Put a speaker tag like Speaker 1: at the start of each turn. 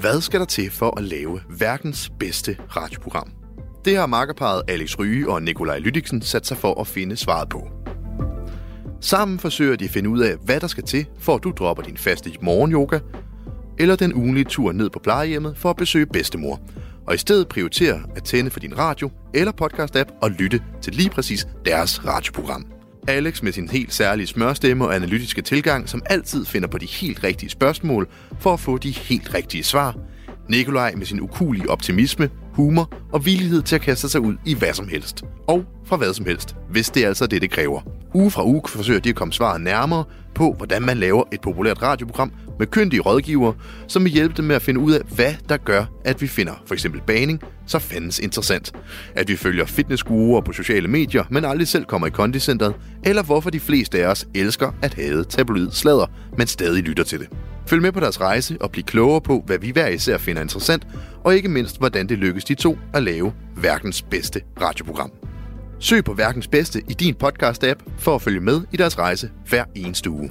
Speaker 1: Hvad skal der til for at lave verdens bedste radioprogram? Det har makkerparet Alex Ryge og Nikolaj Lydiksen sat sig for at finde svaret på. Sammen forsøger de at finde ud af, hvad der skal til, for at du dropper din faste morgenyoga, eller den ugenlige tur ned på plejehjemmet for at besøge bedstemor, og i stedet prioriterer at tænde for din radio eller podcast-app og lytte til lige præcis deres radioprogram. Alex med sin helt særlige smørstemme og analytiske tilgang, som altid finder på de helt rigtige spørgsmål for at få de helt rigtige svar. Nikolaj med sin ukulige optimisme, humor og villighed til at kaste sig ud i hvad som helst. Og fra hvad som helst, hvis det er altså det, det kræver. Uge fra uge forsøger de at komme svaret nærmere på, hvordan man laver et populært radioprogram med kyndige rådgiver, som vil hjælpe dem med at finde ud af, hvad der gør, at vi finder for eksempel baning, så fandens interessant. At vi følger fitnessguruer på sociale medier, men aldrig selv kommer i kondicenteret, eller hvorfor de fleste af os elsker at have tabloid sladder, men stadig lytter til det. Følg med på deres rejse og bliv klogere på, hvad vi hver især finder interessant, og ikke mindst, hvordan det lykkes de to at lave verdens bedste radioprogram. Søg på verdens bedste i din podcast-app for at følge med i deres rejse hver eneste uge.